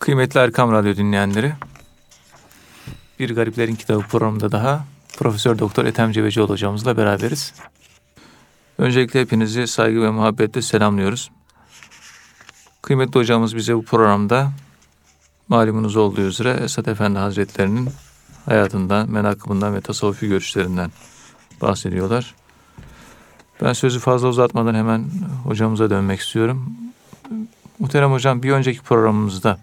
Kıymetli Erkam Radyo dinleyenleri, Bir Gariplerin Kitabı programında daha Profesör Doktor Ethem Cebecioğlu hocamızla beraberiz. Öncelikle hepinizi saygı ve muhabbetle selamlıyoruz. Kıymetli hocamız bize bu programda malumunuz olduğu üzere Esat Efendi Hazretlerinin hayatından, menakımından ve tasavvufi görüşlerinden bahsediyorlar. Ben sözü fazla uzatmadan hemen hocamıza dönmek istiyorum. Muhterem hocam bir önceki programımızda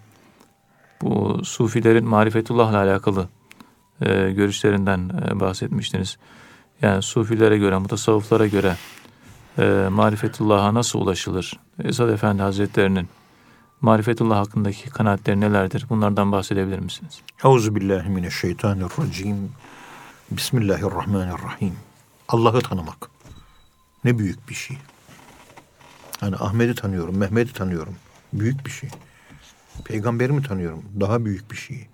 bu Sufilerin marifetullahla alakalı e, görüşlerinden e, bahsetmiştiniz. Yani Sufilere göre, mutasavvıflara göre e, marifetullah'a nasıl ulaşılır? Esad Efendi Hazretlerinin marifetullah hakkındaki kanaatleri nelerdir? Bunlardan bahsedebilir misiniz? Euzubillahimineşşeytanirracim. Bismillahirrahmanirrahim. Allah'ı tanımak. Ne büyük bir şey. Hani Ahmet'i tanıyorum, Mehmet'i tanıyorum. Büyük bir şey. Peygamberimi tanıyorum. Daha büyük bir şey.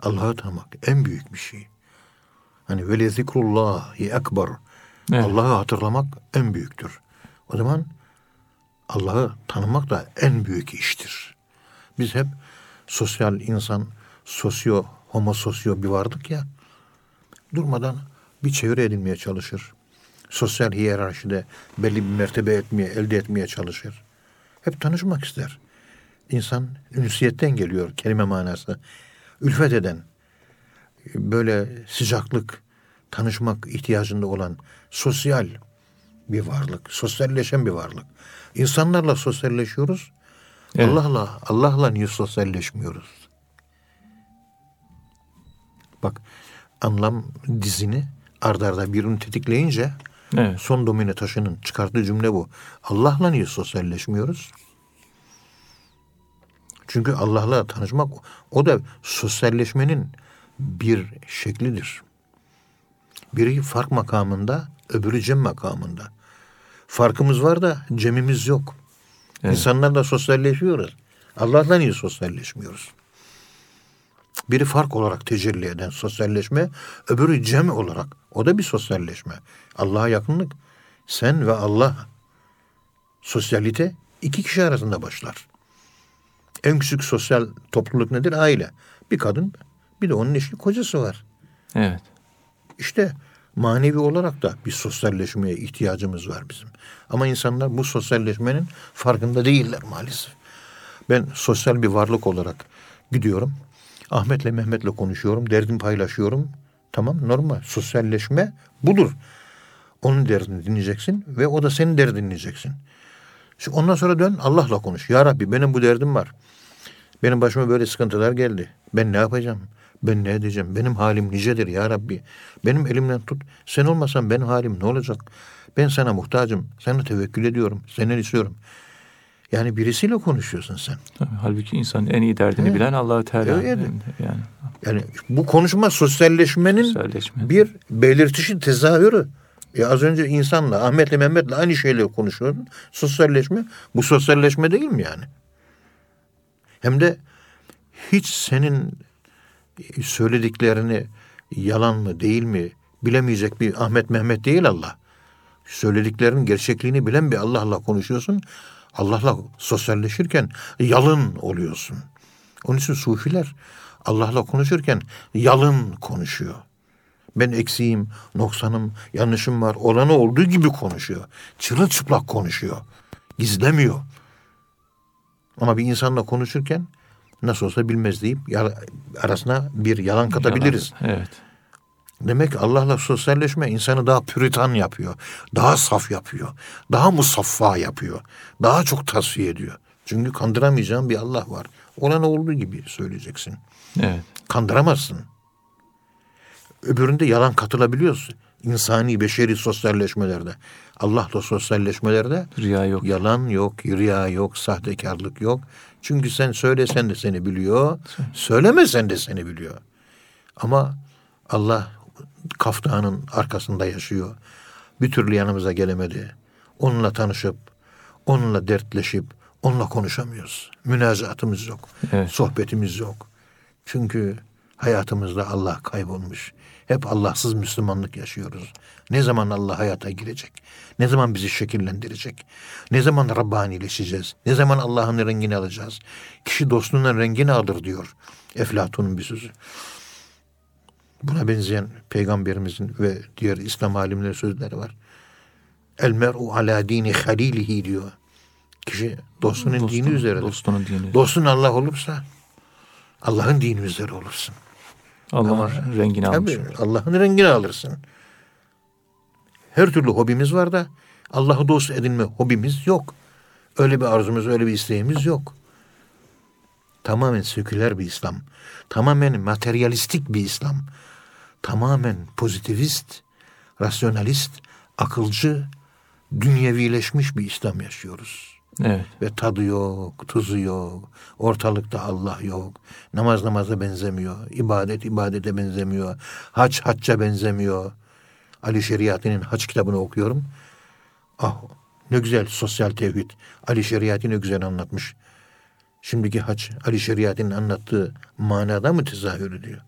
Allah'ı tanımak en büyük bir şey. Hani vele zikrullahi ekber. Evet. Allah'ı hatırlamak en büyüktür. O zaman Allah'ı tanımak da en büyük iştir. Biz hep sosyal insan, sosyo, homo sosyo bir vardık ya. Durmadan bir çevre edinmeye çalışır. Sosyal hiyerarşide belli bir mertebe etmeye, elde etmeye çalışır. Hep tanışmak ister. İnsan ünsiyetten geliyor kelime manası. Ülfet eden, böyle sıcaklık, tanışmak ihtiyacında olan sosyal bir varlık, sosyalleşen bir varlık. İnsanlarla sosyalleşiyoruz. Evet. Allah'la Allah'la niye sosyalleşmiyoruz? Bak anlam dizini ardarda birini tetikleyince evet. son domine taşının çıkarttığı cümle bu. Allah'la niye sosyalleşmiyoruz? Çünkü Allah'la tanışmak o da sosyalleşmenin bir şeklidir. Biri fark makamında, öbürü cem makamında. Farkımız var da cemimiz yok. Evet. İnsanlarla sosyalleşiyoruz. Allah'la niye sosyalleşmiyoruz? Biri fark olarak tecelli eden sosyalleşme, öbürü cem olarak. O da bir sosyalleşme. Allah'a yakınlık. Sen ve Allah. Sosyalite iki kişi arasında başlar. En küçük sosyal topluluk nedir? Aile. Bir kadın, bir de onun eşi kocası var. Evet. İşte manevi olarak da bir sosyalleşmeye ihtiyacımız var bizim. Ama insanlar bu sosyalleşmenin farkında değiller maalesef. Ben sosyal bir varlık olarak gidiyorum. Ahmet'le Mehmet'le konuşuyorum. Derdimi paylaşıyorum. Tamam normal. Sosyalleşme budur. Onun derdini dinleyeceksin ve o da senin derdini dinleyeceksin. Şimdi ondan sonra dön Allah'la konuş. Ya Rabbi benim bu derdim var. Benim başıma böyle sıkıntılar geldi. Ben ne yapacağım? Ben ne edeceğim? Benim halim nicedir ya Rabbi. Benim elimden tut. Sen olmasan benim halim ne olacak? Ben sana muhtacım. Sana tevekkül ediyorum. Senden istiyorum. Yani birisiyle konuşuyorsun sen. Tabii, halbuki insan en iyi derdini evet. bilen Allah Teala. Evet. Yani. yani bu konuşma sosyalleşmenin Sosyalleşme. bir belirtişi, tezahürü. Ya az önce insanla, Ahmet'le Mehmet'le aynı şeyleri konuşuyordun. Sosyalleşme. Bu sosyalleşme değil mi yani? Hem de hiç senin söylediklerini yalan mı değil mi bilemeyecek bir Ahmet Mehmet değil Allah. Söylediklerinin gerçekliğini bilen bir Allah'la konuşuyorsun. Allah'la sosyalleşirken yalın oluyorsun. Onun için sufiler Allah'la konuşurken yalın konuşuyor. Ben eksiğim, noksanım, yanlışım var. Olanı olduğu gibi konuşuyor. Çırılçıplak konuşuyor. Gizlemiyor. Ama bir insanla konuşurken nasıl olsa bilmez deyip arasına bir yalan katabiliriz. Yalan, evet. Demek Allah'la sosyalleşme insanı daha püritan yapıyor. Daha saf yapıyor. Daha musaffa yapıyor. Daha çok tasfiye ediyor. Çünkü kandıramayacağın bir Allah var. Olan olduğu gibi söyleyeceksin. Evet. Kandıramazsın. Öbüründe yalan katılabiliyorsun. İnsani, beşeri sosyalleşmelerde. Allah'la sosyalleşmelerde riya yok. Yalan yok, riya yok, sahtekarlık yok. Çünkü sen söylesen de seni biliyor, söylemesen de seni biliyor. Ama Allah kaftanın arkasında yaşıyor. Bir türlü yanımıza gelemedi. Onunla tanışıp, onunla dertleşip, onunla konuşamıyoruz. Münazatımız yok. Evet. Sohbetimiz yok. Çünkü Hayatımızda Allah kaybolmuş. Hep Allahsız Müslümanlık yaşıyoruz. Ne zaman Allah hayata girecek? Ne zaman bizi şekillendirecek? Ne zaman Rabbanileşeceğiz? Ne zaman Allah'ın rengini alacağız? Kişi dostunun rengini alır diyor Eflatun'un bir sözü. Buna benzeyen peygamberimizin ve diğer İslam alimlerin sözleri var. El mer'u ala dini halilihi diyor. Kişi dostunun Dostun- dini üzere. Dostunun dini. Dostun Allah olursa Allah'ın dini üzere olursun. Allah'ın rengini almış. Tabii Allah'ın rengini alırsın. Her türlü hobimiz var da Allah'ı dost edinme hobimiz yok. Öyle bir arzumuz, öyle bir isteğimiz yok. Tamamen seküler bir İslam. Tamamen materyalistik bir İslam. Tamamen pozitivist, rasyonalist, akılcı, dünyevileşmiş bir İslam yaşıyoruz. Evet. Ve tadı yok, tuzu yok. Ortalıkta Allah yok. Namaz namaza benzemiyor. ibadet ibadete benzemiyor. Hac hacca benzemiyor. Ali Şeriati'nin hac kitabını okuyorum. Ah ne güzel sosyal tevhid. Ali Şeriati ne güzel anlatmış. Şimdiki hac Ali Şeriati'nin anlattığı manada mı tezahür ediyor?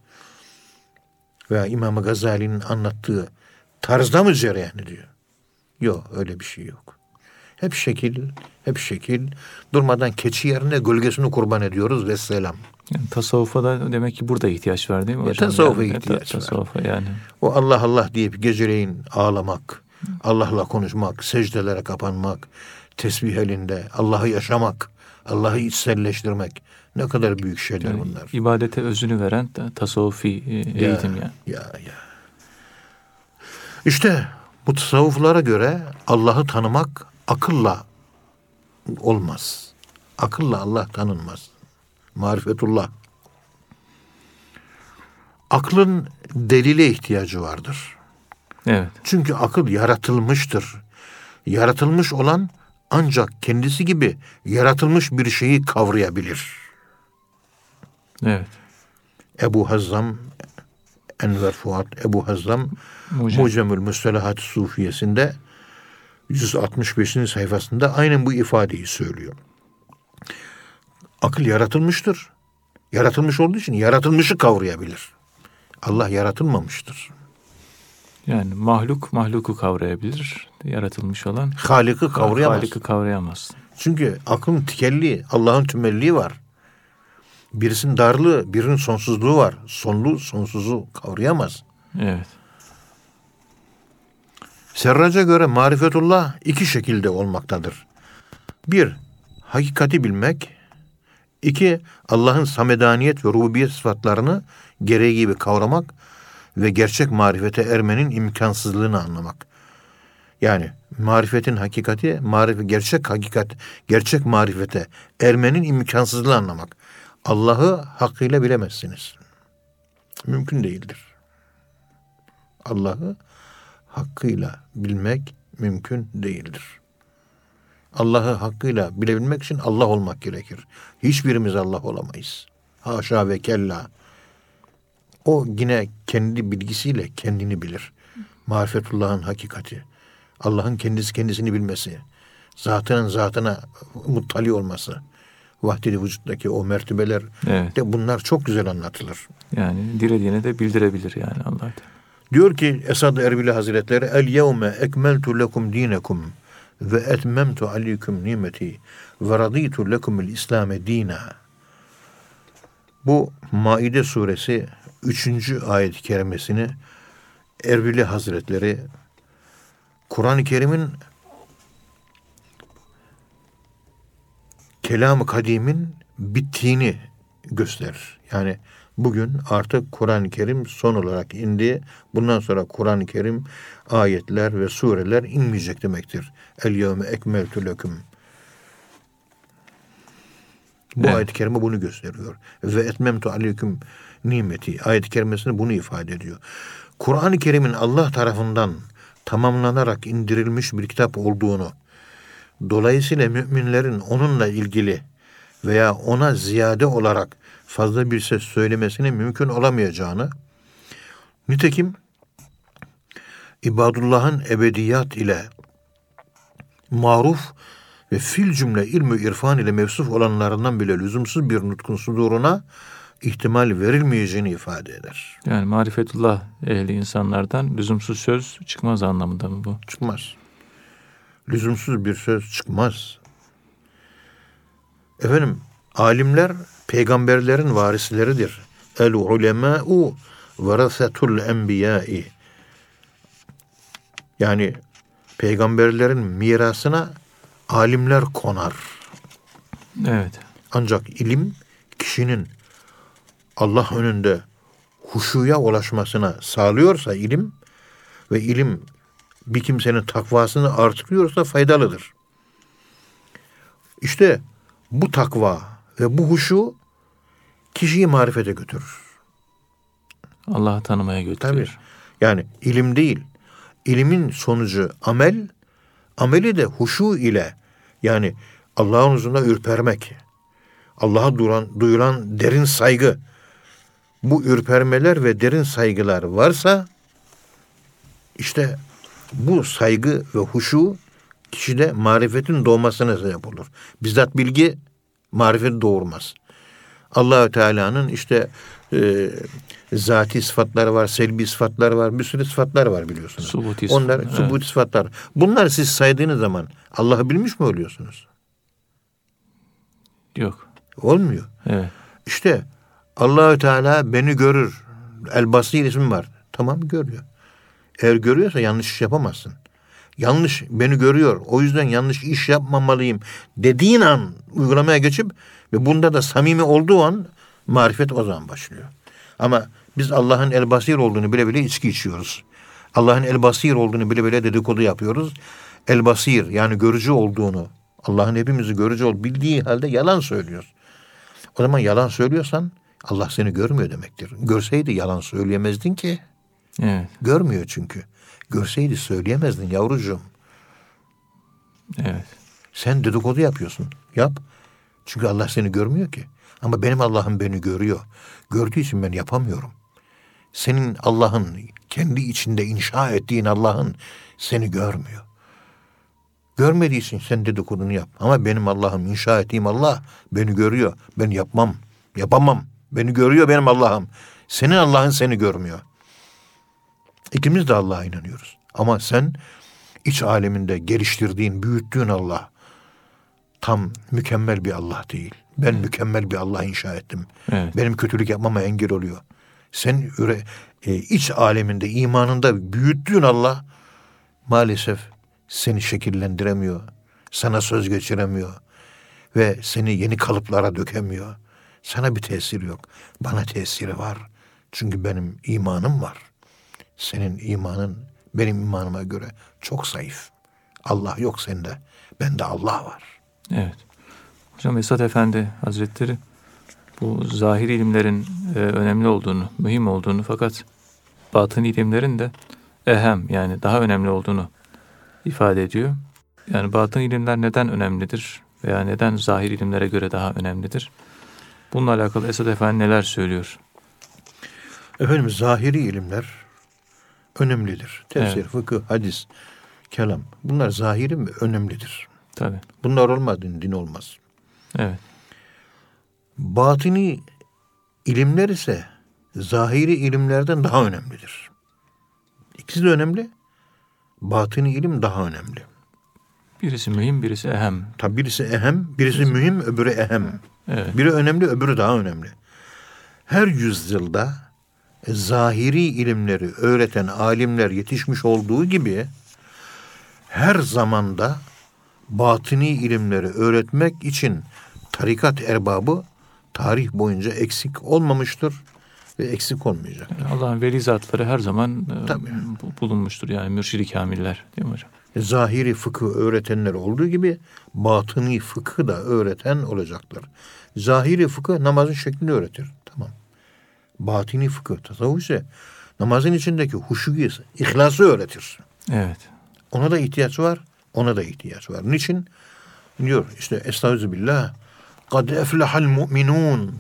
Veya İmam Gazali'nin anlattığı tarzda mı cereyan ediyor? Yok öyle bir şey yok. Hep şekil, hep şekil. Durmadan keçi yerine gölgesini kurban ediyoruz ve selam. Yani tasavvufa da demek ki burada ihtiyaç var değil mi Ya, hocam? tasavvufa Yani, ihtiyaç var. Tasavvufa yani. O Allah Allah deyip geceleyin ağlamak, Allah'la konuşmak, secdelere kapanmak, tesbih elinde, Allah'ı yaşamak, Allah'ı içselleştirmek. Ne kadar büyük şeyler Yani bunlar. ibadete özünü veren ta- tasavvufi e, eğitim yani. Ya ya. İşte bu tasavvuflara göre Allah'ı tanımak akılla olmaz. Akılla Allah tanınmaz. Marifetullah. Aklın delile ihtiyacı vardır. Evet. Çünkü akıl yaratılmıştır. Yaratılmış olan ancak kendisi gibi yaratılmış bir şeyi kavrayabilir. Evet. Ebu Hazzam Enver Fuat Ebu Hazzam Mucem. Mucemül Müstelahat Sufiyesinde 165. sayfasında aynen bu ifadeyi söylüyor. Akıl yaratılmıştır. Yaratılmış olduğu için yaratılmışı kavrayabilir. Allah yaratılmamıştır. Yani mahluk mahluku kavrayabilir. Yaratılmış olan Halik'i kavrayamaz. Halik'i kavrayamaz. Çünkü aklın tikelliği, Allah'ın tümelliği var. Birisinin darlığı, birinin sonsuzluğu var. Sonlu, sonsuzu kavrayamaz. Evet. Serraca göre marifetullah iki şekilde olmaktadır. Bir, hakikati bilmek. iki Allah'ın samedaniyet ve rububiyet sıfatlarını gereği gibi kavramak ve gerçek marifete ermenin imkansızlığını anlamak. Yani marifetin hakikati, marif gerçek hakikat, gerçek marifete ermenin imkansızlığını anlamak. Allah'ı hakkıyla bilemezsiniz. Mümkün değildir. Allah'ı hakkıyla bilmek mümkün değildir. Allah'ı hakkıyla bilebilmek için Allah olmak gerekir. Hiçbirimiz Allah olamayız. Haşa ve kella. O yine kendi bilgisiyle kendini bilir. Marifetullah'ın hakikati. Allah'ın kendisi kendisini bilmesi. Zatının zatına muttali olması. Vahdeli vücuttaki o mertebeler Evet. de bunlar çok güzel anlatılır. Yani dilediğine de bildirebilir yani Allah Teala. Diyor ki Esad Erbili Hazretleri El yevme ekmeltu lekum dinekum ve etmemtu aleyküm nimeti ve raditu lekumul İslame dina. Bu Maide suresi 3. ayet-i kerimesini Erbili Hazretleri Kur'an-ı Kerim'in kelam-ı kadimin bittiğini gösterir. Yani bugün artık Kur'an-ı Kerim son olarak indi. Bundan sonra Kur'an-ı Kerim ayetler ve sureler inmeyecek demektir. El yevme ekmeltu leküm. Bu Evet. ayet-i kerime bunu gösteriyor. Ve etmemtu aleyküm nimeti. Ayet-i kerimesinde bunu ifade ediyor. Kur'an-ı Kerim'in Allah tarafından tamamlanarak indirilmiş bir kitap olduğunu, dolayısıyla müminlerin onunla ilgili veya ona ziyade olarak fazla bir ses söylemesinin mümkün olamayacağını, nitekim ibadullah'ın ebediyat ile maruf ve fil cümle ilmi irfan ile mevsuf olanlarından bile lüzumsuz bir nutkun suduruna ihtimal verilmeyeceğini ifade eder. Yani marifetullah ehli insanlardan lüzumsuz söz çıkmaz anlamında mı bu? Çıkmaz. Lüzumsuz bir söz çıkmaz. Efendim alimler peygamberlerin varisleridir. El ulemâ'u verasetul enbiyâ'i. Yani peygamberlerin mirasına alimler konar. Evet. Ancak ilim kişinin Allah önünde huşuya ulaşmasına sağlıyorsa ilim ve ilim bir kimsenin takvasını artırıyorsa faydalıdır. İşte bu takva ve bu huşu kişiyi marifete götürür. Allah'ı tanımaya götürüyor. Tabii. Yani ilim değil. İlimin sonucu amel, ameli de huşu ile yani Allah'ın huzurunda ürpermek. Allah'a duran, duyulan derin saygı. Bu ürpermeler ve derin saygılar varsa işte bu saygı ve huşu kişide marifetin doğmasına sebep olur. Bizzat bilgi marifet doğurmaz. Allahü Teala'nın işte e, zati sıfatları var, selbi sıfatları var, bir sürü sıfatlar var biliyorsunuz. Subuti Onlar sıfatlar, subuti evet. sıfatlar. Bunlar siz saydığınız zaman Allah'ı bilmiş mi oluyorsunuz? Yok. Olmuyor. Evet. İşte Allahü Teala beni görür. El Basir ismi var. Tamam görüyor. Eğer görüyorsa yanlış iş yapamazsın. Yanlış beni görüyor. O yüzden yanlış iş yapmamalıyım dediğin an uygulamaya geçip ve bunda da samimi olduğu an marifet o zaman başlıyor. Ama biz Allah'ın el basir olduğunu bile bile içki içiyoruz. Allah'ın el basir olduğunu bile bile dedikodu yapıyoruz. El basir yani görücü olduğunu Allah'ın hepimizi görücü ol bildiği halde yalan söylüyoruz. O zaman yalan söylüyorsan Allah seni görmüyor demektir. Görseydi yalan söyleyemezdin ki. Evet. Görmüyor çünkü. Görseydi söyleyemezdin yavrucuğum. Evet. Sen dedikodu yapıyorsun. Yap. Çünkü Allah seni görmüyor ki. Ama benim Allah'ım beni görüyor. Gördüğü için ben yapamıyorum. Senin Allah'ın kendi içinde inşa ettiğin Allah'ın seni görmüyor. Görmediği için sen dedikodunu yap. Ama benim Allah'ım inşa ettiğim Allah beni görüyor. Ben yapmam. Yapamam. Beni görüyor benim Allah'ım. Senin Allah'ın seni görmüyor. İkimiz de Allah'a inanıyoruz. Ama sen iç aleminde geliştirdiğin, büyüttüğün Allah tam mükemmel bir Allah değil. Ben mükemmel bir Allah inşa ettim. Evet. Benim kötülük yapmama engel oluyor. Sen üre, e, iç aleminde, imanında büyüttüğün Allah maalesef seni şekillendiremiyor. Sana söz geçiremiyor. Ve seni yeni kalıplara dökemiyor. Sana bir tesiri yok. Bana tesiri var. Çünkü benim imanım var. Senin imanın benim imanıma göre çok zayıf. Allah yok sende. Bende Allah var. Evet. Hocam Esat Efendi Hazretleri bu zahiri ilimlerin e, önemli olduğunu, mühim olduğunu fakat batın ilimlerin de ehem yani daha önemli olduğunu ifade ediyor. Yani batın ilimler neden önemlidir veya neden zahir ilimlere göre daha önemlidir? Bununla alakalı Esat Efendi neler söylüyor? Efendim zahiri ilimler önemlidir. Tefsir, Evet. fıkıh, hadis, kelam. Bunlar zahiri mi? Önemlidir. Tabii. Bunlar olmaz din, olmaz. Evet. Batini ilimler ise zahiri ilimlerden daha önemlidir. İkisi de önemli. Batini ilim daha önemli. Birisi mühim, birisi ehem. Tabi birisi ehem, birisi mühim, öbürü ehem. Evet. Biri önemli, öbürü daha önemli. Her yüzyılda zahiri ilimleri öğreten alimler yetişmiş olduğu gibi her zamanda batini ilimleri öğretmek için tarikat erbabı tarih boyunca eksik olmamıştır ve eksik olmayacak. Allah'ın veli zatları her zaman e, Tabii. bu- bulunmuştur yani mürşidi kamiller değil mi hocam? Zahiri fıkı öğretenler olduğu gibi batını fıkı da öğreten olacaktır. Zahiri fıkı namazın şeklini öğretir. Tamam. Batini fıkı tasavvuf ise namazın içindeki huşuyu, ihlası öğretir. Evet. Ona da ihtiyaç var, ona da ihtiyaç var. Niçin? Diyor işte Estağfirullah. Kad eflehal mu'minun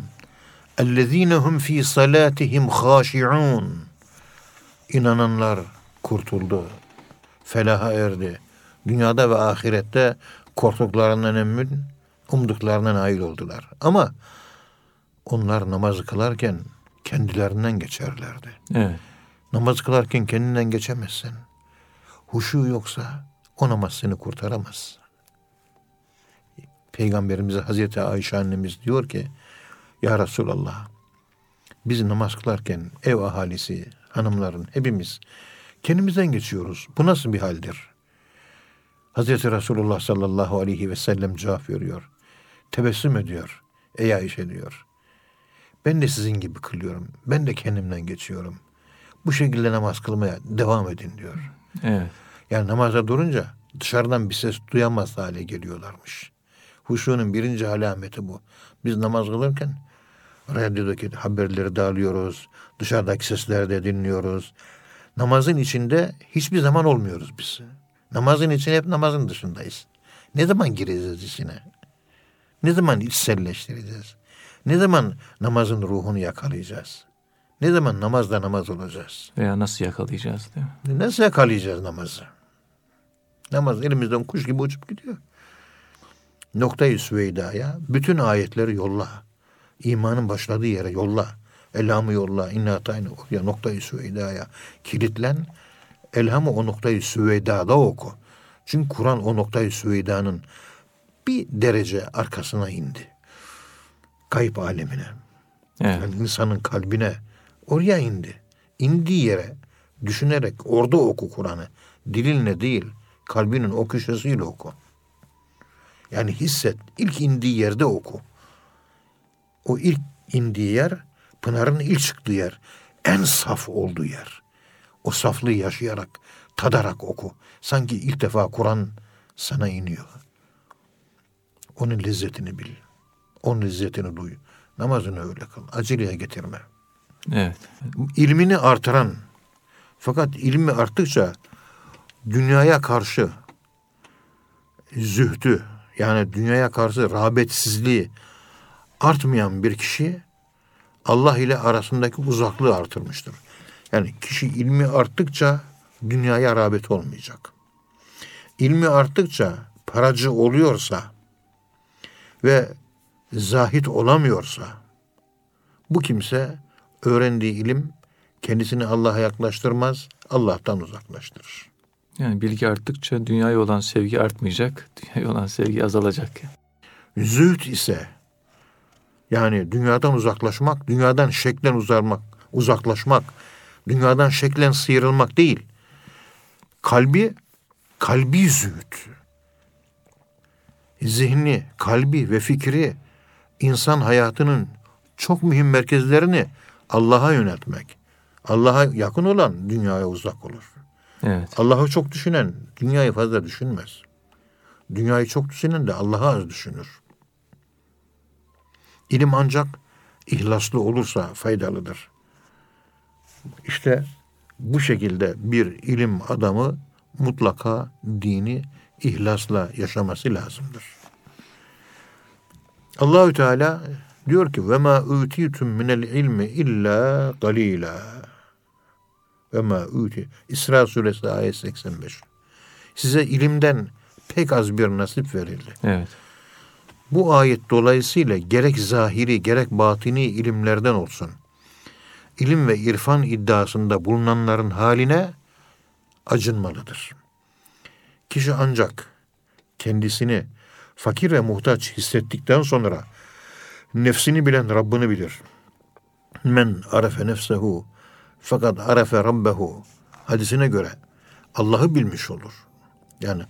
ellezine hum fi salatihim haşi'un. İnananlar kurtuldu. Felaha erdi. Dünyada ve ahirette korktuklarından emin, umduklarına nail oldular. Ama onlar namazı kılarken kendilerinden geçerlerdi. Evet. Namaz kılarken kendinden geçemezsin. Huşu yoksa o namaz seni kurtaramaz. Peygamberimize Hazreti Ayşe annemiz diyor ki Ya Resulallah biz namaz kılarken ev ahalisi, hanımların hepimiz kendimizden geçiyoruz. Bu nasıl bir haldir? Hazreti Resulullah sallallahu aleyhi ve sellem cevap veriyor. Tebessüm ediyor. Ey Ayşe diyor. Ben de sizin gibi kılıyorum. Ben de kendimden geçiyorum. Bu şekilde namaz kılmaya devam edin diyor. Evet. Yani namaza durunca dışarıdan bir ses duyamaz hale geliyorlarmış. Huşunun birinci alameti bu. Biz namaz kılırken radyodaki haberleri de alıyoruz. Dışarıdaki sesleri de dinliyoruz. Namazın içinde hiçbir zaman olmuyoruz biz. Namazın için hep namazın dışındayız. Ne zaman gireceğiz içine? Ne zaman içselleştireceğiz? Ne zaman namazın ruhunu yakalayacağız? Ne zaman namazda namaz olacağız? Veya nasıl yakalayacağız değil mi? Nasıl yakalayacağız namazı? Namaz elimizden kuş gibi uçup gidiyor. Noktayı Süveyda'ya bütün ayetleri yolla. İmanın başladığı yere yolla. Elhamı yolla. İnna atayni oraya noktayı Süveyda'ya kilitlen. Elhamı o noktayı Süveyda'da oku. Çünkü Kur'an o noktayı Süveyda'nın bir derece arkasına indi. Kayıp alemine. Evet. Yani insanın kalbine oraya indi. İndiği yere düşünerek orada oku Kur'an'ı. Dilinle değil, kalbinin o köşesiyle oku. Yani hisset, ilk indiği yerde oku. O ilk indiği yer, Pınar'ın ilk çıktığı yer. En saf olduğu yer. O saflığı yaşayarak, tadarak oku. Sanki ilk defa Kur'an sana iniyor. Onun lezzetini bil. Onun lezzetini duy. Namazını öyle kıl. Aceleye getirme. Evet. İlmini artıran fakat ilmi arttıkça dünyaya karşı zühdü yani dünyaya karşı rağbetsizliği artmayan bir kişi Allah ile arasındaki uzaklığı artırmıştır. Yani kişi ilmi arttıkça dünyaya rağbet olmayacak. İlmi arttıkça paracı oluyorsa ve zahit olamıyorsa bu kimse öğrendiği ilim kendisini Allah'a yaklaştırmaz, Allah'tan uzaklaştırır. Yani bilgi arttıkça dünyaya olan sevgi artmayacak, dünyaya olan sevgi azalacak. Zühd ise yani dünyadan uzaklaşmak, dünyadan şeklen uzarmak, uzaklaşmak, dünyadan şeklen sıyrılmak değil. Kalbi, kalbi zühd. Zihni, kalbi ve fikri insan hayatının çok mühim merkezlerini Allah'a yöneltmek. Allah'a yakın olan dünyaya uzak olur. Evet. Allah'ı çok düşünen dünyayı fazla düşünmez. Dünyayı çok düşünen de Allah'ı az düşünür. İlim ancak ihlaslı olursa faydalıdır. İşte bu şekilde bir ilim adamı mutlaka dini ihlasla yaşaması lazımdır. Allahü Teala diyor ki ve ma utitum minel ilmi illa galila. Ve ma uti. İsra suresi ayet 85. Size ilimden pek az bir nasip verildi. Evet. Bu ayet dolayısıyla gerek zahiri gerek batini ilimlerden olsun. ilim ve irfan iddiasında bulunanların haline acınmalıdır. Kişi ancak kendisini fakir ve muhtaç hissettikten sonra nefsini bilen Rabbini bilir. Men arefe nefsehu fakat arefe rabbehu hadisine göre Allah'ı bilmiş olur. Yani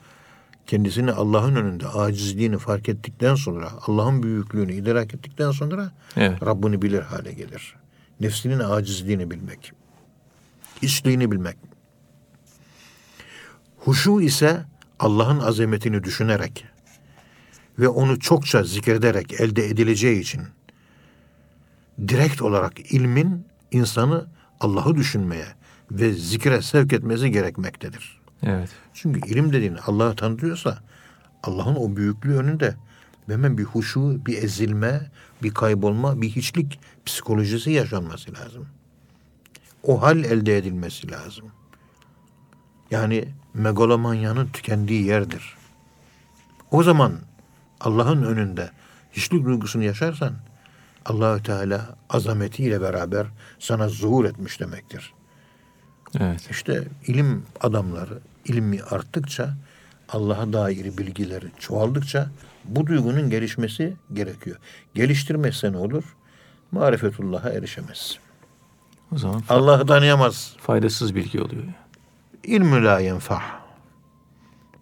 kendisini Allah'ın önünde acizliğini fark ettikten sonra, Allah'ın büyüklüğünü idrak ettikten sonra Evet. Rabbini bilir hale gelir. Nefsinin acizliğini bilmek. İçliğini bilmek. Huşu ise Allah'ın azametini düşünerek ve onu çokça zikrederek elde edileceği için direkt olarak ilmin insanı Allah'ı düşünmeye ve zikre sevk etmesi gerekmektedir. Evet. Çünkü ilim dediğin Allah'ı tanıtıyorsa Allah'ın o büyüklüğü önünde hemen bir huşu, bir ezilme, bir kaybolma, bir hiçlik psikolojisi yaşanması lazım. O hal elde edilmesi lazım. Yani megalomanyanın tükendiği yerdir. O zaman Allah'ın önünde hiçlik duygusunu yaşarsan Allahü Teala azametiyle beraber sana zuhur etmiş demektir. Evet. İşte ilim adamları ilmi arttıkça Allah'a dair bilgileri çoğaldıkça bu duygunun gelişmesi gerekiyor. Geliştirmezse ne olur? Marifetullah'a erişemez. O zaman Allah'ı tanıyamaz. faydasız bilgi oluyor. İlmü la yenfah.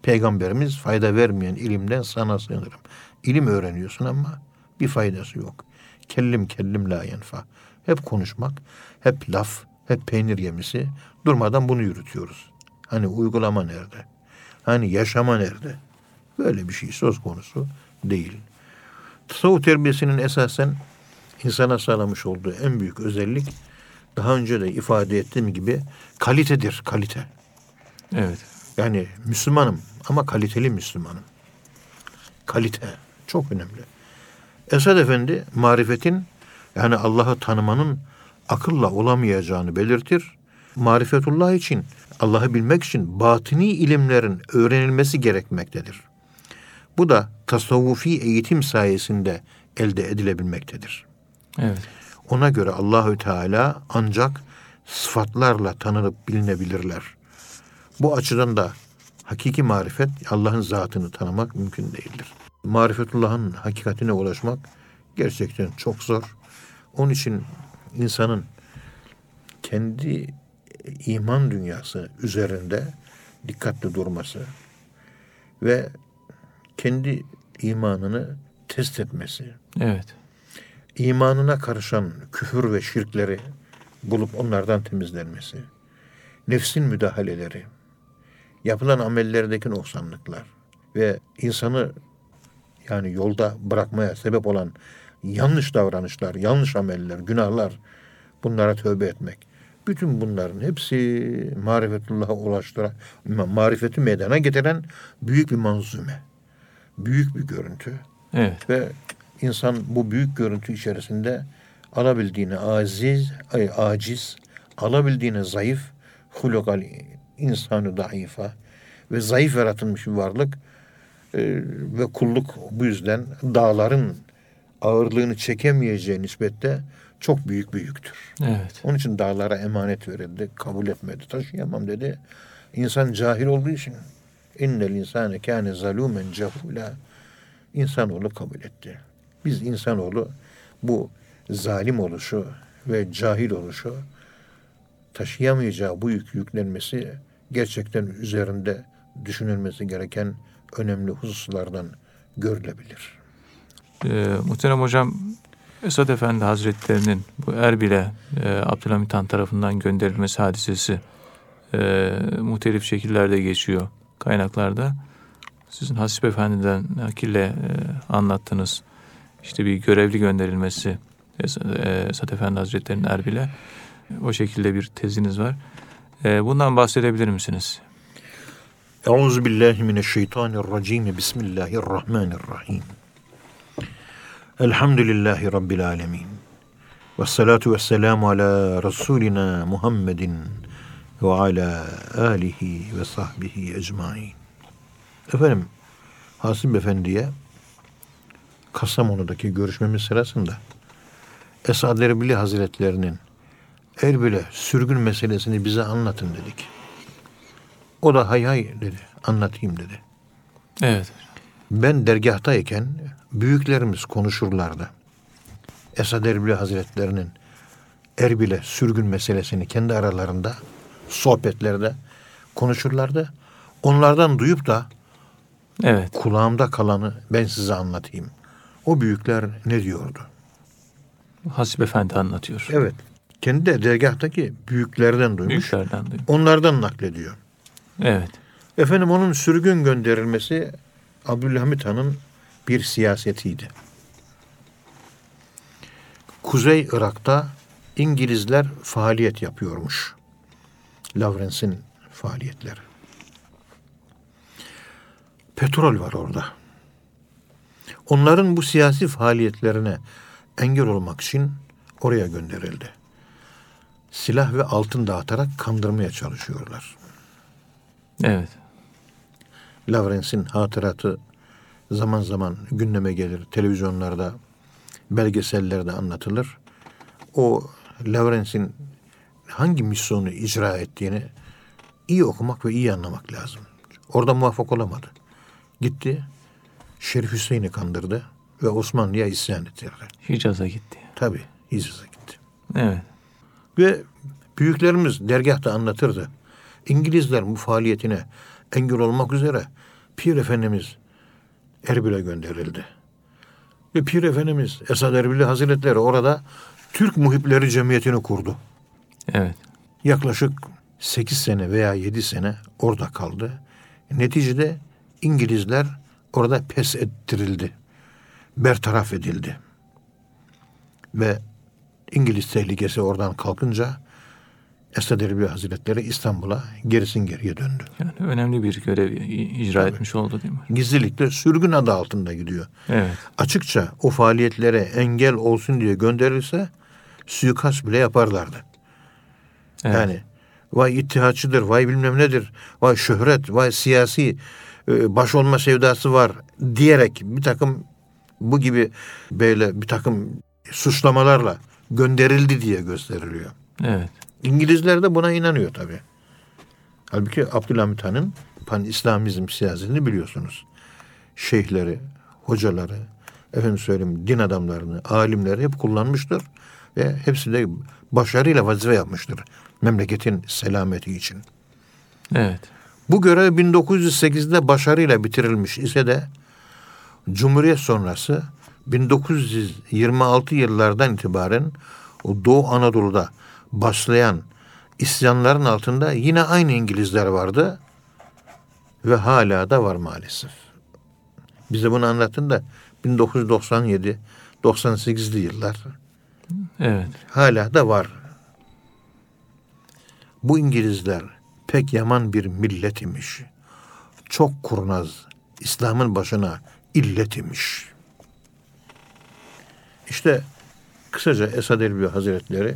Peygamberimiz fayda vermeyen ilimden sana sığınırım. İlim öğreniyorsun ama bir faydası yok. Kellim kellim la yenfah. Hep konuşmak, hep laf, hep peynir yemisi. Durmadan bunu yürütüyoruz. Hani uygulama nerede? Hani yaşama nerede? Böyle bir şey söz konusu değil. Tasavvuf terbiyesinin esasen insana sağlamış olduğu en büyük özellik daha önce de ifade ettiğim gibi kalitedir, kalite. Evet. Yani Müslümanım ama kaliteli Müslümanım. Kalite çok önemli. Esad Efendi marifetin yani Allah'ı tanımanın akılla olamayacağını belirtir. Marifetullah için, Allah'ı bilmek için batini ilimlerin öğrenilmesi gerekmektedir. Bu da tasavvufi eğitim sayesinde elde edilebilmektedir. Evet. Ona göre Allahü Teala ancak sıfatlarla tanınıp bilinebilirler. Bu açıdan da hakiki marifet Allah'ın zatını tanımak mümkün değildir. Marifetullah'ın hakikatine ulaşmak gerçekten çok zor. Onun için insanın kendi iman dünyası üzerinde dikkatli durması ve kendi imanını test etmesi, Evet. imanına karışan küfür ve şirkleri bulup onlardan temizlenmesi, nefsin müdahaleleri, yapılan amellerdeki noksanlıklar ve insanı yani yolda bırakmaya sebep olan yanlış davranışlar, yanlış ameller, günahlar bunlara tövbe etmek. Bütün bunların hepsi marifetullah'a ulaştıran, marifeti meydana getiren büyük bir manzume. Büyük bir görüntü. Evet. Ve insan bu büyük görüntü içerisinde alabildiğine aziz, ay, aciz, alabildiğine zayıf, hulukal insanı daifa ve zayıf yaratılmış bir varlık e, ve kulluk bu yüzden dağların ağırlığını çekemeyeceği nispette çok büyük bir yüktür. Evet. Onun için dağlara emanet verildi, kabul etmedi, taşıyamam dedi. İnsan cahil olduğu için innel insane kâne zalûmen cehûlâ insanoğlu kabul etti. Biz insanoğlu bu zalim oluşu ve cahil oluşu taşıyamayacağı bu yük yüklenmesi gerçekten üzerinde düşünülmesi gereken önemli hususlardan görülebilir. Ee, muhterem hocam Esad Efendi Hazretlerinin bu Erbil'e e, Abdülhamit Han tarafından gönderilmesi hadisesi e, muhtelif şekillerde geçiyor kaynaklarda. Sizin Hasip Efendi'den nakille e, anlattınız. İşte bir görevli gönderilmesi Es- e, Esad Efendi Hazretleri'nin Erbil'e. O şekilde bir teziniz var. E, bundan bahsedebilir misiniz? Euzu billahi. Bismillahirrahmanirrahim. Elhamdülillahi rabbil alamin. Ve salatu ala Resulina Muhammedin ve ala alihi ve sahbihi ecmain. Efendim, Hasim Efendi'ye Kastamonu'daki görüşmemiz sırasında Esad Erbili Hazretlerinin Erbil'e sürgün meselesini bize anlatın dedik. O da hay hay dedi, anlatayım dedi. Evet. Ben dergahtayken büyüklerimiz konuşurlardı. Esad Erbil Hazretlerinin Erbil'e sürgün meselesini kendi aralarında sohbetlerde konuşurlardı. Onlardan duyup da Evet. kulağımda kalanı ben size anlatayım. O büyükler ne diyordu? Hasip Efendi anlatıyor. Evet. Kendi de dergahtaki büyüklerden duymuş. Büyüklerden duyuyor. Onlardan naklediyor. Evet. Efendim onun sürgün gönderilmesi Abdülhamit Han'ın bir siyasetiydi. Kuzey Irak'ta İngilizler faaliyet yapıyormuş. Lawrence'in faaliyetleri. Petrol var orada. Onların bu siyasi faaliyetlerine engel olmak için oraya gönderildi. Silah ve altın dağıtarak kandırmaya çalışıyorlar. Evet. Lawrence'in hatıratı zaman zaman gündeme gelir. Televizyonlarda belgesellerde anlatılır. O Lawrence'in hangi misyonu icra ettiğini iyi okumak ve iyi anlamak lazım. Orada muvaffak olamadı. Gitti, Şerif Hüseyin'i kandırdı ve Osmanlı'ya isyan ettirdi. Hicaz'a gitti. Tabii Hicaz'a gitti. Evet. Ve büyüklerimiz dergahta anlatırdı. İngilizler bu faaliyetine engel olmak üzere Pir Efendimiz Erbil'e gönderildi. Ve Pir Efendimiz Esad Erbili Hazretleri orada Türk Muhipleri Cemiyeti'ni kurdu. Evet. Yaklaşık 8 sene veya 7 sene orada kaldı. Neticede İngilizler orada pes ettirildi. Bertaraf edildi. Ve İngiliz tehlikesi oradan kalkınca Esad Erbil Hazretleri İstanbul'a gerisin geriye döndü. Yani önemli bir görev icra etmiş oldu değil mi? Gizlilikle sürgün adı altında gidiyor. Evet. Açıkça o faaliyetlere engel olsun diye gönderilse suikast bile yaparlardı. Evet. Yani vay ittihatçıdır, vay bilmem nedir, vay şöhret, vay siyasi e, baş olma sevdası var diyerek bir takım bu gibi böyle bir takım suçlamalarla gönderildi diye gösteriliyor. Evet. İngilizler de buna inanıyor tabii. Halbuki Abdülhamit Han'ın pan-İslamizm siyasetini biliyorsunuz. Şeyhleri, hocaları, efendim söyleyeyim din adamlarını, alimleri hep kullanmıştır. Ve hepsi de başarıyla vazife yapmıştır. Memleketin selameti için. Evet. Bu görev 1908'de başarıyla bitirilmiş ise de Cumhuriyet sonrası 1926 yıllardan itibaren o Doğu Anadolu'da başlayan isyanların altında yine aynı İngilizler vardı ve hala da var maalesef. Bize bunu anlattın da 1997 98'li yıllar Evet. hala da var. Bu İngilizler pek yaman bir millet imiş. Çok kurnaz, İslam'ın başına illet imiş. İşte kısaca Esad Erbil Hazretleri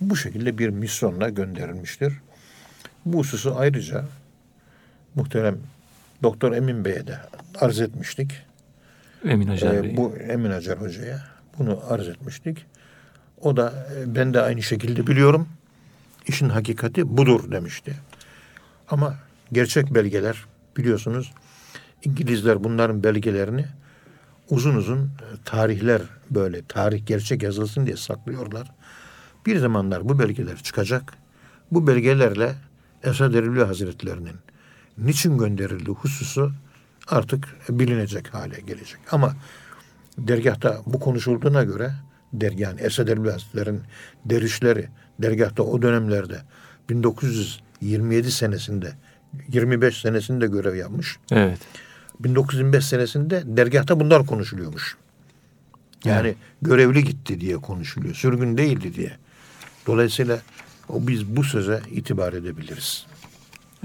bu şekilde bir misyonla gönderilmiştir. Bu hususu ayrıca muhterem Doktor Emin Bey'e de arz etmiştik. Emin Acar Ee, Bey. bu Emin Acar Hoca'ya bunu arz etmiştik. O da e, ben de aynı şekilde biliyorum. İşin hakikati budur demişti. Ama gerçek belgeler biliyorsunuz İngilizler bunların belgelerini uzun uzun e, tarihler böyle tarih gerçek yazılsın diye saklıyorlar. Bir zamanlar bu belgeler çıkacak. Bu belgelerle Esad Erbil Hazretlerinin niçin gönderildiği hususu artık bilinecek hale gelecek. Ama dergahta bu konuşulduğuna göre dergahın Esad Erbil Hazretleri'nin dervişleri dergahta o dönemlerde 1927 senesinde 25 senesinde görev yapmış. Evet. 1925 senesinde dergahta bunlar konuşuluyormuş. Yani görevli gitti diye konuşuluyor. Sürgün değildi diye. Dolayısıyla o biz bu söze itibar edebiliriz.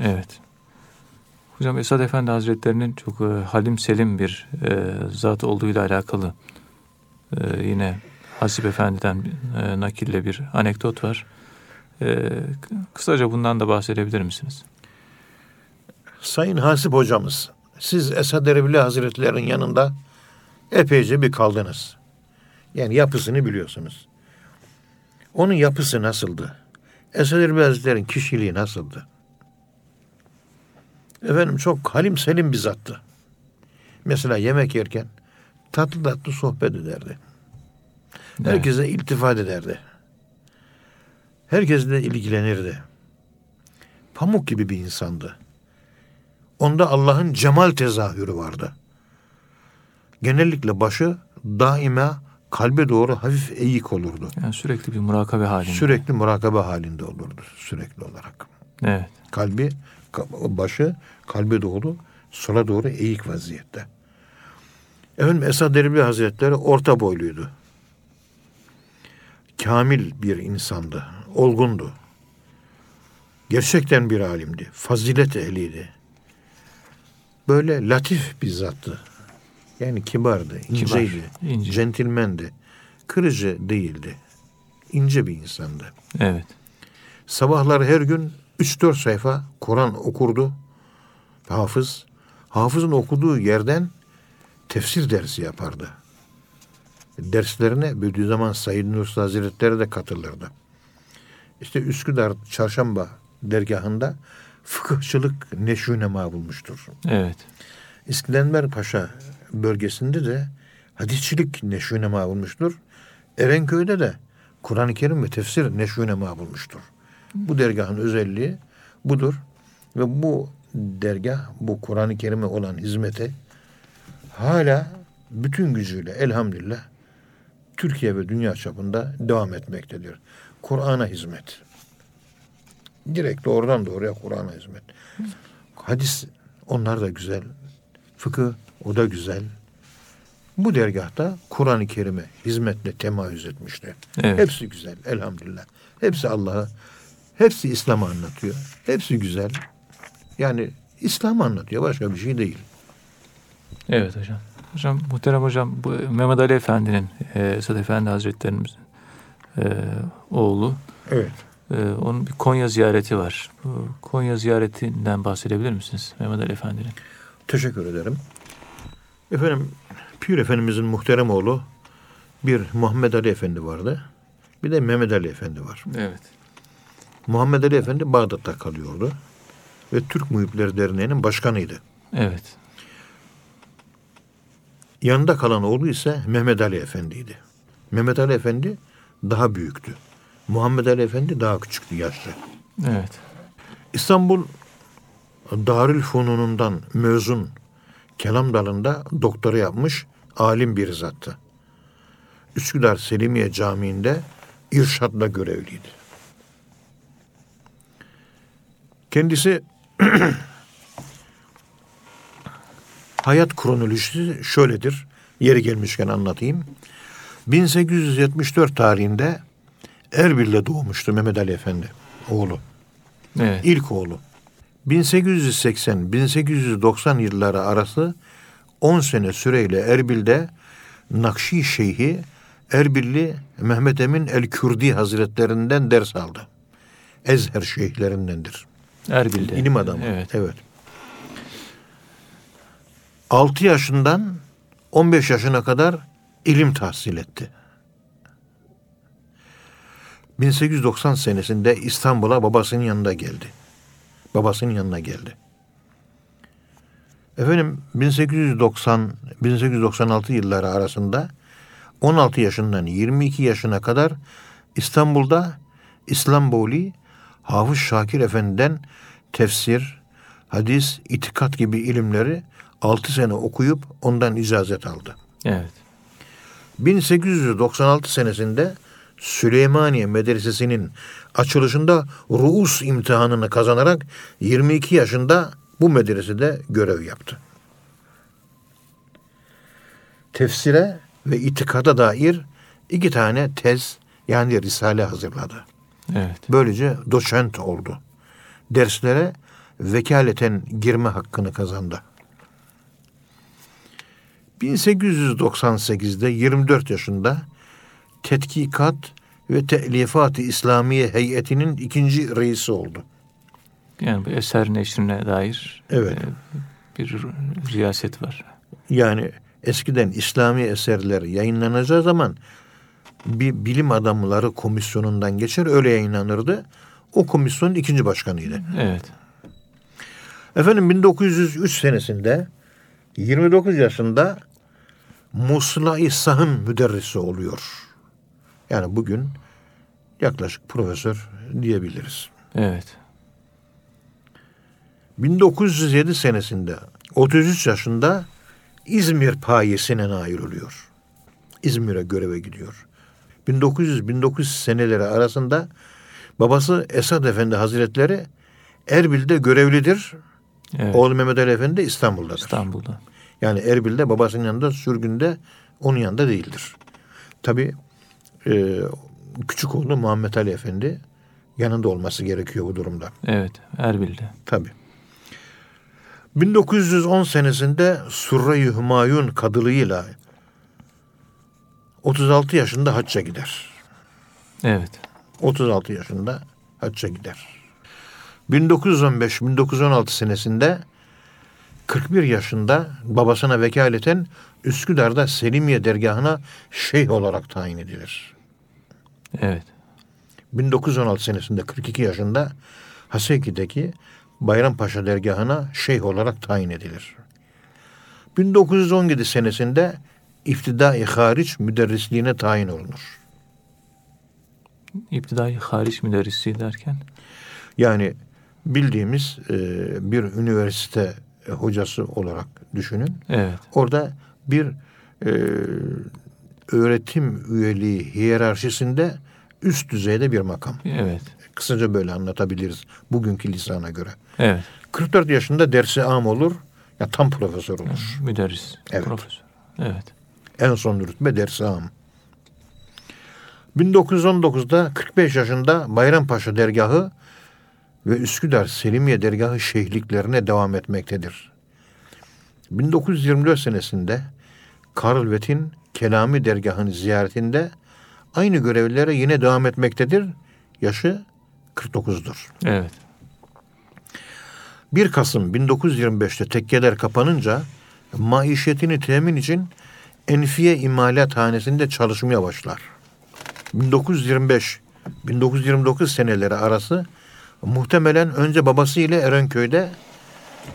Evet. Hocam Esad Efendi Hazretlerinin çok e, halim selim bir e, zat olduğuyla alakalı e, yine Hasip Efendi'den e, nakille bir anekdot var. E, kısaca bundan da bahsedebilir misiniz? Sayın Hasip hocamız, siz Esad Erbil Hazretleri'nin yanında epeyce bir kaldınız. Yani yapısını biliyorsunuz. Onun yapısı nasıldı? Esad Erbil Hazretleri'nin kişiliği nasıldı? Efendim çok halim selim bir zattı. Mesela yemek yerken tatlı tatlı sohbet ederdi. Evet. Herkese iltifat ederdi. Herkesle ilgilenirdi. Pamuk gibi bir insandı. Onda Allah'ın cemal tezahürü vardı. Genellikle başı daima kalbe doğru hafif eğik olurdu. Yani sürekli bir murakabe halinde. Sürekli murakabe halinde olurdu sürekli olarak. Evet. Kalbi ka- başı kalbe doğru sola doğru eğik vaziyette. Efendim Esad Erbil Hazretleri orta boyluydu. Kamil bir insandı. Olgundu. Gerçekten bir alimdi. Fazilet ehliydi. Böyle latif bir zattı. Yani kibardı, inceydi, ince. centilmendi. Kırıcı değildi. İnce bir insandı. Evet. Sabahlar her gün 3-4 sayfa Kur'an okurdu. Hafız. Hafızın okuduğu yerden tefsir dersi yapardı. derslerine Bediüzzaman Said Nursi Hazretleri de katılırdı. İşte Üsküdar Çarşamba dergahında fıkıhçılık neşünema bulmuştur. Evet. İskender Paşa bölgesinde de hadisçilik neşünema bulmuştur. Erenköy'de de Kur'an-ı Kerim ve tefsir neşünema bulmuştur. Bu dergahın özelliği budur. Ve bu dergah, bu Kur'an-ı Kerim'e olan hizmete hala bütün gücüyle elhamdülillah Türkiye ve dünya çapında devam etmektedir. Kur'an'a hizmet. Direkt doğrudan doğruya Kur'an'a hizmet. Hadis onlar da güzel. Fıkıh o da güzel. Bu dergahta Kur'an-ı Kerim'e hizmetle temayüz etmişler. Evet. Hepsi güzel elhamdülillah. Hepsi Allah'ı, hepsi İslam'ı anlatıyor. Hepsi güzel. Yani İslam'ı anlatıyor başka bir şey değil. Evet hocam. Hocam muhterem hocam bu Mehmet Ali Efendi'nin e, Esad Efendi Hazretlerimizin e, oğlu. Evet. E, onun bir Konya ziyareti var. Bu Konya ziyaretinden bahsedebilir misiniz Mehmet Ali Efendi'nin? Teşekkür ederim. Efendim Pir Efendimizin muhterem oğlu bir Muhammed Ali Efendi vardı. Bir de Mehmet Ali Efendi var. Evet. Muhammed Ali Efendi Bağdat'ta kalıyordu. Ve Türk Muhipleri Derneği'nin başkanıydı. Evet. Yanında kalan oğlu ise Mehmet Ali Efendi'ydi. Mehmet Ali Efendi daha büyüktü. Muhammed Ali Efendi daha küçüktü yaşlı. Evet. İstanbul Darül Fununundan mezun kelam dalında doktora yapmış alim bir zattı. Üsküdar Selimiye Camii'nde irşadla görevliydi. Kendisi hayat kronolojisi şöyledir. Yeri gelmişken anlatayım. 1874 tarihinde Erbil'de doğmuştu Mehmet Ali Efendi oğlu. Evet. İlk oğlu. 1880-1890 yılları arası 10 sene süreyle Erbil'de Nakşi Şeyhi Erbilli Mehmet Emin el-Kürdi Hazretlerinden ders aldı. Ezher şeyhlerindendir. Erbil'de. İlim adamı. Evet. evet. 6 yaşından 15 yaşına kadar ilim tahsil etti. 1890 senesinde İstanbul'a babasının yanında geldi. Babasının yanına geldi. Efendim 1890 1896 yılları arasında 16 yaşından 22 yaşına kadar İstanbul'da İslamboli Hafız Şakir Efendi'den tefsir, hadis, itikat gibi ilimleri 6 sene okuyup ondan icazet aldı. Evet. 1896 senesinde Süleymaniye Medresesi'nin açılışında Ruus imtihanını kazanarak 22 yaşında bu medresede görev yaptı. Tefsire ve itikada dair iki tane tez yani risale hazırladı. Evet. Böylece doçent oldu. Derslere vekaleten girme hakkını kazandı. 1898'de 24 yaşında Tetkikat ve Telifat-ı İslamiye Heyeti'nin ikinci reisi oldu. Yani bu eser neşrine dair Evet. e, bir riyaset var. Yani eskiden İslami eserler yayınlanacağı zaman bir bilim adamları komisyonundan geçer öyle yayınlanırdı. O komisyonun ikinci başkanıydı. Evet. Efendim 1903 senesinde 29 yaşında Musla-i Sahın müderrisi oluyor. Yani bugün yaklaşık profesör diyebiliriz. Evet. 1907 senesinde 33 yaşında İzmir payesine nail oluyor. İzmir'e göreve gidiyor. 1900-1900 seneleri arasında babası Esad Efendi Hazretleri Erbil'de görevlidir. Evet. Oğlu Mehmet Ali Efendi İstanbul'dadır. İstanbul'da. Yani Erbil'de babasının yanında, sürgünde onun yanında değildir. Tabi küçük oğlu Muhammed Ali Efendi yanında olması gerekiyor bu durumda. Evet. Erbil'de. Tabi. 1910 senesinde Surre-i Hümayun kadılığıyla 36 yaşında hacca gider. Evet. 36 yaşında hacca gider. 1915-1916 senesinde 41 yaşında babasına vekaleten Üsküdar'da Selimiye dergahına şeyh olarak tayin edilir. Evet. 1916 senesinde 42 yaşında Haseki'deki Bayrampaşa dergahına şeyh olarak tayin edilir. 1917 senesinde İftidai Hariç müderrisliğine tayin olunur. İptidai hariç müderrisi derken Yani bildiğimiz e, bir üniversite hocası olarak düşünün. evet. Orada bir e, öğretim üyeliği hiyerarşisinde üst düzeyde bir makam. Evet. Kısaca böyle anlatabiliriz bugünkü lisana göre. Evet. 44 yaşında dersi am olur, ya tam profesör olur. Müderris. Evet. Profesör. Evet. En son rütbe dersi am. 1919'da 45 yaşında Bayrampaşa dergahı ve Üsküdar Selimiye dergahı şeyhliklerine devam etmektedir. 1924 senesinde Karl Wett'in Kelami dergahını ziyaretinde aynı görevlere yine devam etmektedir. Yaşı 49'dur. Evet. 1 Kasım 1925'te tekkeler kapanınca maişetini temin için Enfiye İmalathanesi'nde çalışmaya başlar. 1925-1929 seneleri arası muhtemelen önce babası ile Erenköy'de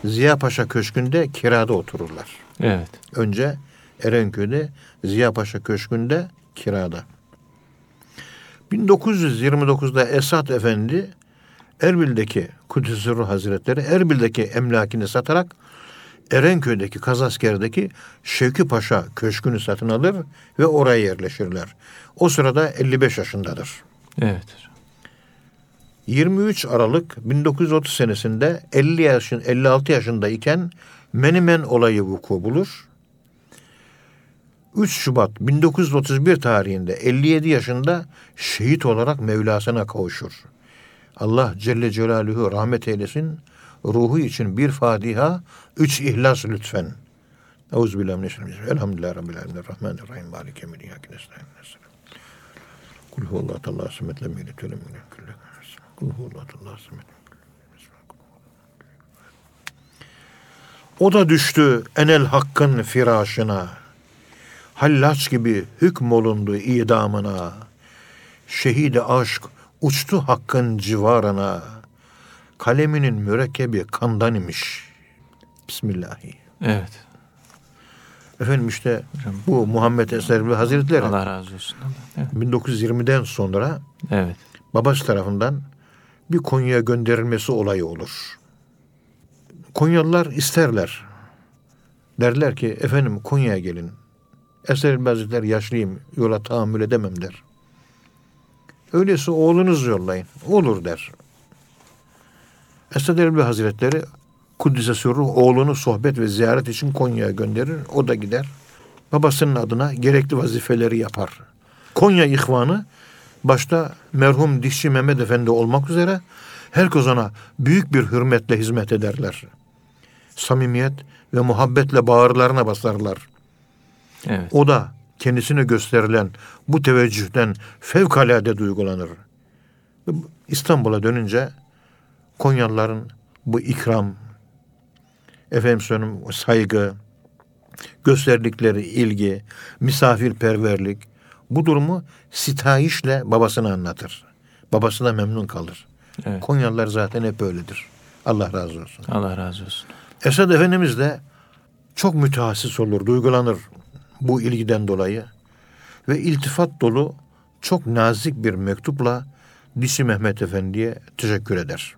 Ziya Paşa Köşkü'nde kirada otururlar. Evet. Önce Erenköy'de Ziya Paşa Köşkü'nde kirada. 1929'da Esat Efendi Erbil'deki Kudüs Sırrı Hazretleri Erbil'deki emlakini satarak Erenköy'deki Kazasker'deki Şevki Paşa Köşkü'nü satın alır ve oraya yerleşirler. O sırada 55 yaşındadır. Evet. 23 Aralık 1930 senesinde 50 yaşın 56 yaşındayken Menemen olayı vuku bulur. 3 Şubat 1931 tarihinde 57 yaşında şehit olarak Mevlasına kavuşur. Allah Celle Celaluhu rahmet eylesin. Ruhu için bir Fatiha, üç İhlas lütfen. Euzubillahimineşşeytanirracim. Elhamdülillahi Rabbil alemin. Rahmanirrahim. Maliki yevmiddin. İyyâke nestaîn. Kul huvallahu Allahu samet lem yelid ve lem yekun Kul huvallahu Allahu samet. O da düştü enel hakkın firâşına. Hallaç gibi hükmolundu idamına. Şehide aşk uçtu hakkın civarına. Kaleminin mürekkebi kandan imiş. Bismillahi. Evet. Efendim işte bu Muhammed Eserli Hazretleri Allah razı olsun. Evet. 1920'den sonra Evet. babası tarafından bir Konya'ya gönderilmesi olayı olur. Konyalılar isterler. Derler ki efendim Konya'ya gelin. Eser Hazretleri yaşlıyım yola tahammül edemem der. Öyleyse oğlunuz yollayın. Olur der. Esad Erbil Hazretleri Kuddise Sürruh oğlunu sohbet ve ziyaret için Konya'ya gönderir. O da gider. Babasının adına gerekli vazifeleri yapar. Konya ihvanı başta merhum Dişçi Mehmet Efendi olmak üzere herkes ona büyük bir hürmetle hizmet ederler. Samimiyet ve muhabbetle bağırlarına basarlar. Evet. O da kendisine gösterilen bu teveccühten fevkalade duygulanır. İstanbul'a dönünce Konyalıların bu ikram, efendim söyleyeyim saygı, gösterdikleri ilgi, misafirperverlik bu durumu sitayişle babasına anlatır. Babası da memnun kalır. Evet. Konyalılar zaten hep öyledir. Allah razı olsun. Allah razı olsun. Esad Efendimiz de çok mütehassıs olur, duygulanır bu ilgiden dolayı. Ve iltifat dolu çok nazik bir mektupla Dişi Mehmet Efendi'ye teşekkür eder.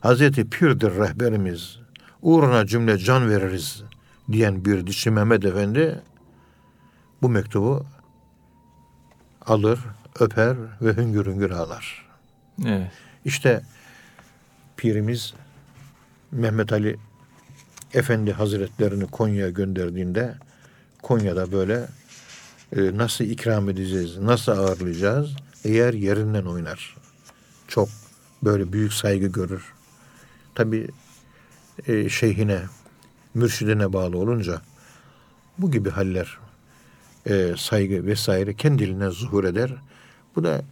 Hazreti Pir'dir rehberimiz, uğruna cümle can veririz diyen bir Dişi Mehmet Efendi bu mektubu alır, öper ve hüngür hüngür ağlar. Evet. İşte pirimiz Mehmet Ali Efendi Hazretlerini Konya'ya gönderdiğinde Konya'da böyle e, nasıl ikram edeceğiz, nasıl ağırlayacağız? Eğer yerinden oynar. Çok böyle büyük saygı görür. Tabi e, şeyhine, mürşidine bağlı olunca bu gibi haller e, saygı vesaire kendiliğinden zuhur eder. Bu da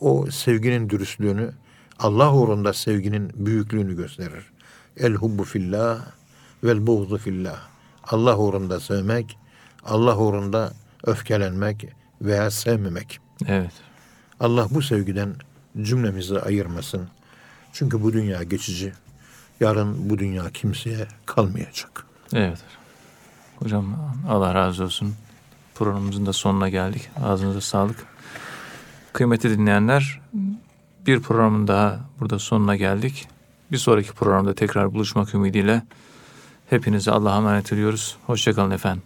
o sevginin dürüstlüğünü Allah uğrunda sevginin büyüklüğünü gösterir. El hubbu fillah vel buğzu fillah. Allah uğrunda sevmek, Allah uğrunda öfkelenmek veya sevmemek. Evet. Allah bu sevgiden cümlemizi ayırmasın. Çünkü bu dünya geçici. Yarın bu dünya kimseye kalmayacak. Evet. Hocam Allah razı olsun. Programımızın da sonuna geldik. Ağzınıza sağlık. Kıymetli dinleyenler, bir programın daha burada sonuna geldik. Bir sonraki programda tekrar buluşmak ümidiyle hepinize Allah'a emanet ediyoruz. Hoşçakalın efendim.